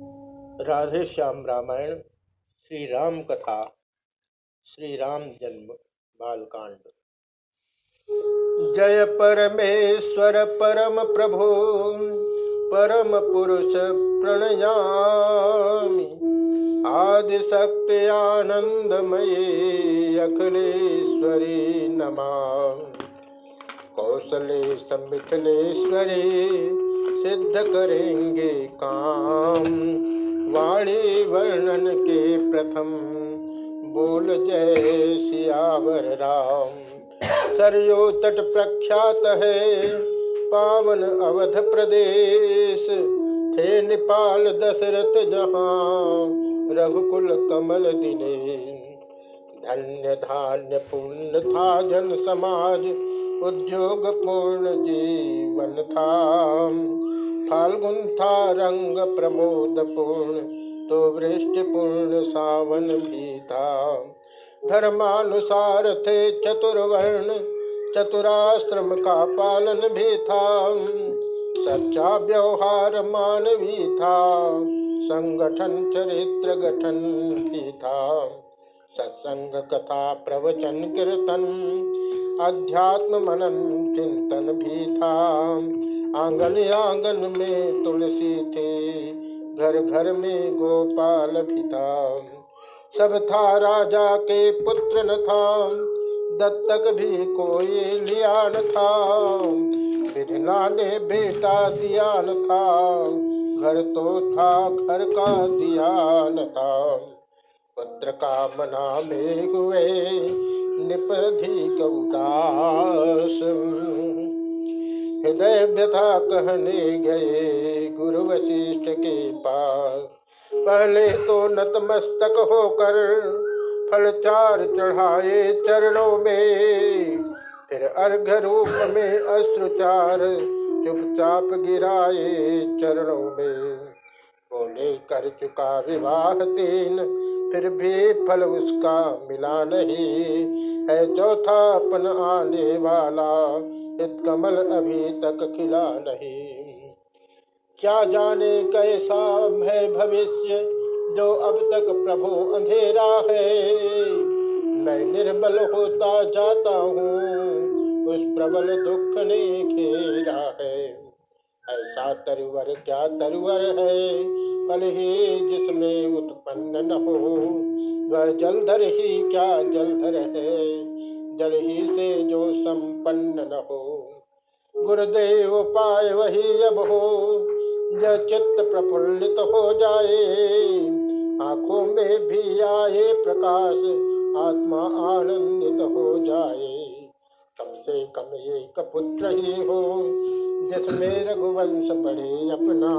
राधे श्याम रामायण श्री राम कथा श्री राम जन्म, बालकांड। जय परमेश्वर परम प्रभु, परम पुरुष प्रणयामि। आदि शक्ति आनंदमये अखिलेश्वरी नमा कौशले समिथिलेश्वरी सिद्ध करेंगे काम। वाणी वर्णन के प्रथम, बोल जय सियावर राम। सरयो तट प्रख्यात है पावन अवध प्रदेश। थे नेपाल दशरथ जहाँ, रघुकुल कमल दिने धन्य धान्य पूर्ण था जन समाज, उद्योग पूर्ण जीवन था। फाल्गुन था रंग प्रमोद पूर्ण तो वृष्टि पूर्ण सावन भी था धर्मानुसार थे चतुर्वर्ण, चतुराश्रम का पालन भी था सच्चा व्यवहार मानवी था संगठन चरित्र गठन भी था सत्संग कथा प्रवचन कीर्तन अध्यात्म मनन चिंतन भी था आँगन आँगन में तुलसी थे घर घर में गोपाल भी था सब था राजा के पुत्र न था दत्तक भी कोई लिया न था विधना ने बेटा दिया न था घर तो था, घर का दिया न था पुत्र का मना में हुए निपधि उदास हृदय व्यथा कहने गए गुरु वशिष्ठ के पास। पहले तो नतमस्तक होकर फल चार चढ़ाए चरणों में। फिर अर्घ रूप में अस्त्रचार चुपचाप गिराए चरणों में। बोले कर चुका विवाह तीन, फिर भी फल उसका मिला नहीं। है चौथा अपन आने वाला इत कमल अभी तक खिला नहीं। क्या जाने कैसा है भविष्य, जो अब तक प्रभु अंधेरा है। मैं निर्बल होता जाता हूँ, उस प्रबल दुख ने घेरा है। ऐसा तरवर, क्या तरवर है फल ही जिसमें उत्पन्न न हो, वह जलधर ही क्या जलधर है? जल ही से जो संपन्न न हो। गुरुदेव पाए वही अब हो, जब चित्त प्रफुल्लित हो जाए। आँखों में भी आए प्रकाश, आत्मा आनंदित हो जाए। कम से कम एक पुत्र ही हो जिसमें रघुवंश बढ़े अपना,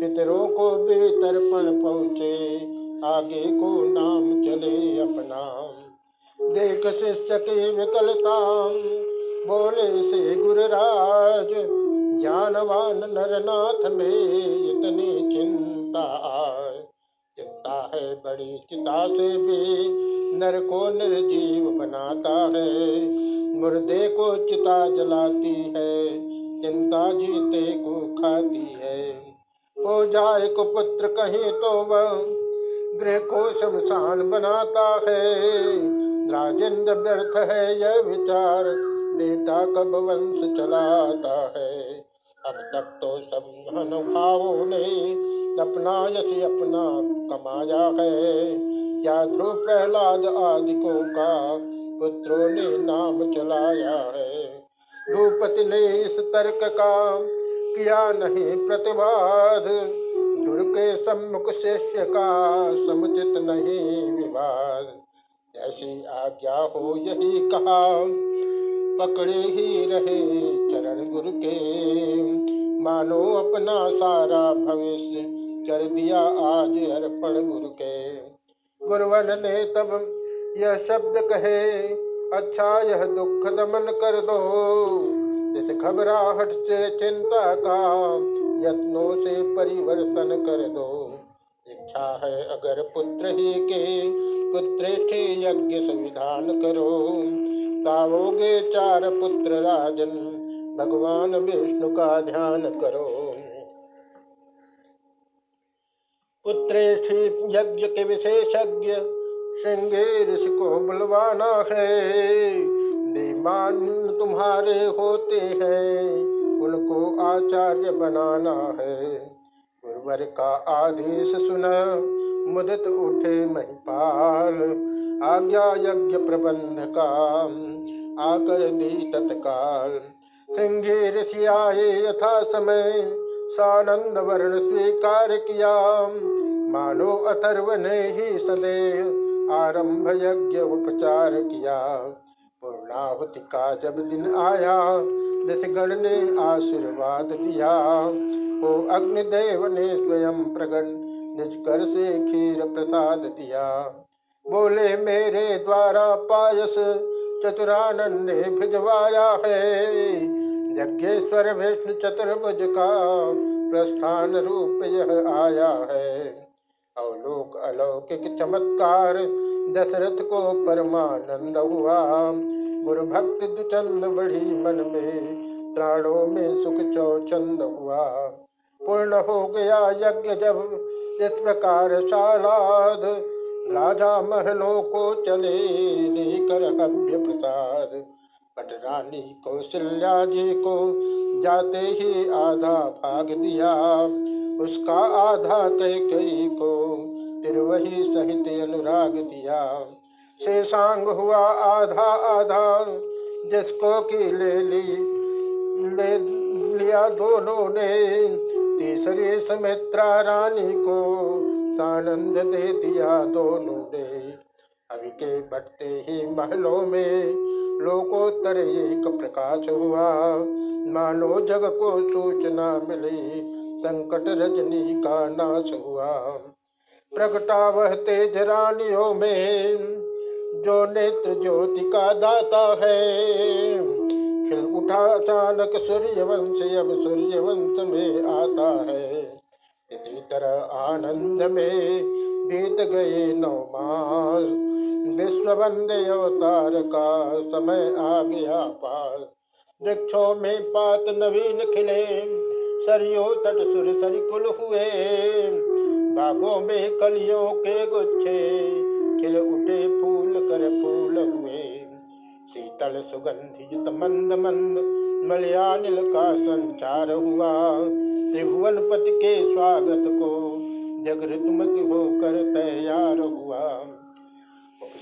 पितरों को भी तर्पण पहुँचे, आगे को नाम चले अपना। देख शिष्य की विकलता बोले से गुरुराज, ज्ञानवान नरनाथ में इतनी चिंता चिंता है बड़ी चिता से भी, नर को निर्जीव बनाता है, मुर्दे को चिता जलाती है। चिंता जीते को खाती है। हो जाए को पुत्र कहीं तो वह गृह को शमशान बनाता है। राजेंद्र व्यर्थ है यह विचार बेटा कब वंश चलाता है। अब तक तो सब महानुभावों ने अपना यश अपना कमाया है। क्या ध्रुव प्रहलाद आदिकों का पुत्रों ने नाम चलाया है। भूपति ने इस तर्क का किया नहीं प्रतिवाद। गुरु के सम्मुख शिष्य का समुचित नहीं विवाद। जैसी आज्ञा हो यही कहा। पकड़े ही रहे चरण गुरु के। मानो अपना सारा भविष्य कर दिया आज अर्पण गुरु के। गुरुवन ने तब यह शब्द कहे अच्छा यह दुख दमन कर दो। इस घबराहट से चिंता का यत्नों से परिवर्तन कर दो। इच्छा है अगर पुत्र ही के पुत्रेष्ठि यज्ञ संविधान करो। तावोगे चार पुत्र राजन, भगवान विष्णु का ध्यान करो। पुत्रेष्ठी यज्ञ के विशेषज्ञ श्रृंगे ऋषि को बुलवाना है। मान तुम्हारे होते हैं, उनको आचार्य बनाना है। गुरुवर का आदेश सुना, मुदत उठे महिपाल। आज्ञा यज्ञ प्रबंध का आकर दी तत्काल। श्रृंगे ऋषि आए यथा समय, सानंद वर्ण स्वीकार किया। मानो अथर्व ने ही सदैव आरंभ यज्ञ उपचार किया। पूर्णाहुति का जब दिन आया दशगण ने आशीर्वाद दिया। ओ अग्निदेव ने स्वयं प्रगण निज कर से खीर प्रसाद दिया। बोले, मेरे द्वारा पायस चतुरानंद ने भिजवाया है। यज्ञेश्वर विष्णु चतुर्भुज का प्रस्थान रूप यह आया है। अवलोक अलौकिक चमत्कार, दशरथ को परमानंद हुआ। गुरु भक्त दुचंद बढ़ी मन में प्राणों में सुख चौचंद हुआ। पूर्ण हो गया यज्ञ जब, इस प्रकार शालाद राजा महलों को चले लेकर हव्य प्रसाद। पटरानी कौशल्या जी को जाते ही आधा भाग दिया। उसका आधा कई कई को फिर वही सहित अनुराग दिया। शेषांग हुआ आधा आधा, जिसको की ले ली, ले लिया दोनों ने। तीसरी सुमित्रा रानी को सानंद दे दिया दोनों ने। अभी के बढ़ते ही महलों में लोकोत्तर एक प्रकाश हुआ। मानो जग को सूचना मिली, संकट रजनी का नाश हुआ। प्रगटा वह तेज रानियों में, जो नेत्र ज्योति का दाता है। खिल उठा अचानक सूर्य वंश अब सूर्य वंश में आता है। इसी तरह आनंद में बीत गए नौ मास विश्व बंदे अवतार का समय आ गया पास वृक्षों में पात नवीन खिले, सरयो तट सुर सरिकुल हुए। बागों में कलियों के गुच्छे। खिल उठे फूल कर फूल हुए। शीतल सुगंधि युत मंद मंद मलयानिल का संचार हुआ। त्रिभुवन पति के स्वागत को जगृतमति होकर तैयार हुआ।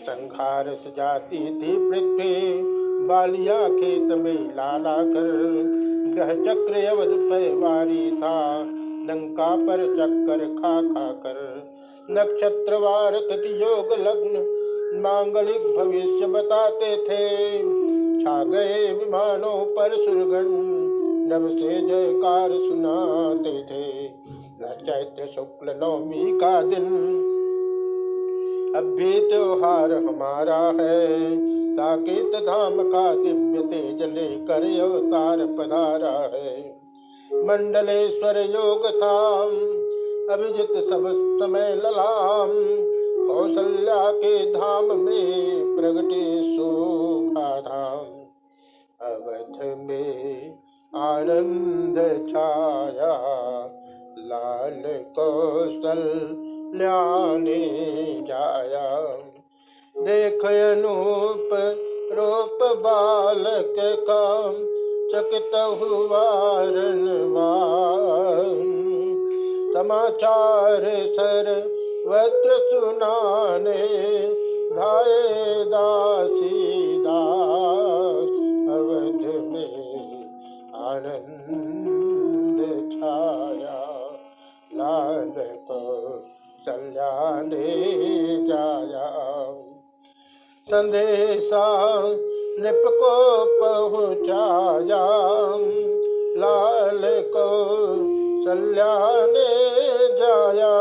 संघार सजाती थी पृथ्वी। बालिया खेत में लाला कर ग्रह चक्र अवध पैवारी था। लंका पर चक्कर खा खा कर नक्षत्रवार योग लग्न मांगलिक भविष्य बताते थे। छा गए विमानों पर सुरगण नव से जयकार सुनाते थे। न चैत्र शुक्ल नवमी का दिन। अब भी त्योहार हमारा है। साकेत धाम का दिव्य तेज लेकर अवतार पधारा है। मंडलेश्वर योग था अभिजित सब समय ललाम कौशल्या के धाम में प्रगटे शोभा धाम। अवध में आनंद छाया, लाल कौशल ल्याने जाया। देख अनूप, रूप बालक का चकित हुआ समाचार सर वत्र सुनाने धाये में को कल्याणे जाया। संदेशा पहुँचाया लाल को कल्याणे जाया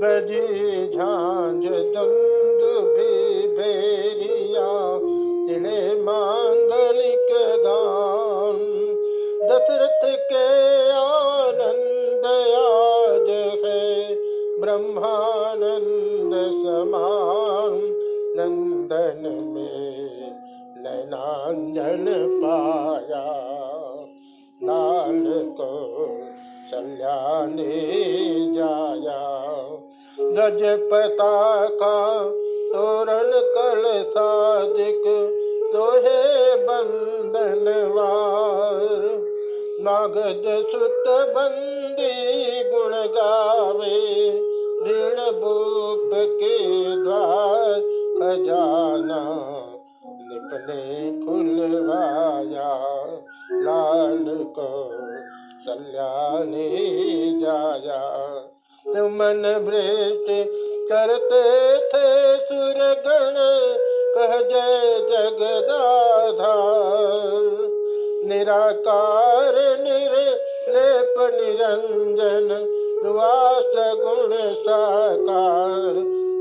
बजी झांझ दुंद लाल को सल्याने जाया। गज पताका तोरण कल सादिक तोहे बंदनवार नागद सुत बंदी गुण गावे दृढ़ भूप के द्वार। खजाना निपने खुलवाया सल्याने जाया। मन भ्रष्ट करते थे सुरगण, कह जय जगदाधार निराकार, निर्लेप, निरंजन वास गुण साकार।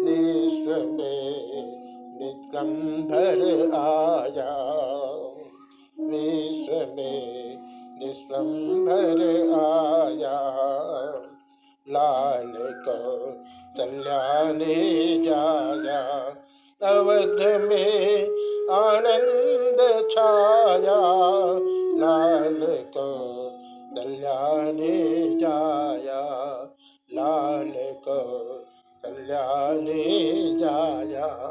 विश्व में विक्रम भर आया। विश्व में निस्वंभर आया। लाल को कल्याणे जाया। अवध में आनंद छाया। लाल को कल्याणे जाया। लाल को कल्याणे जाया।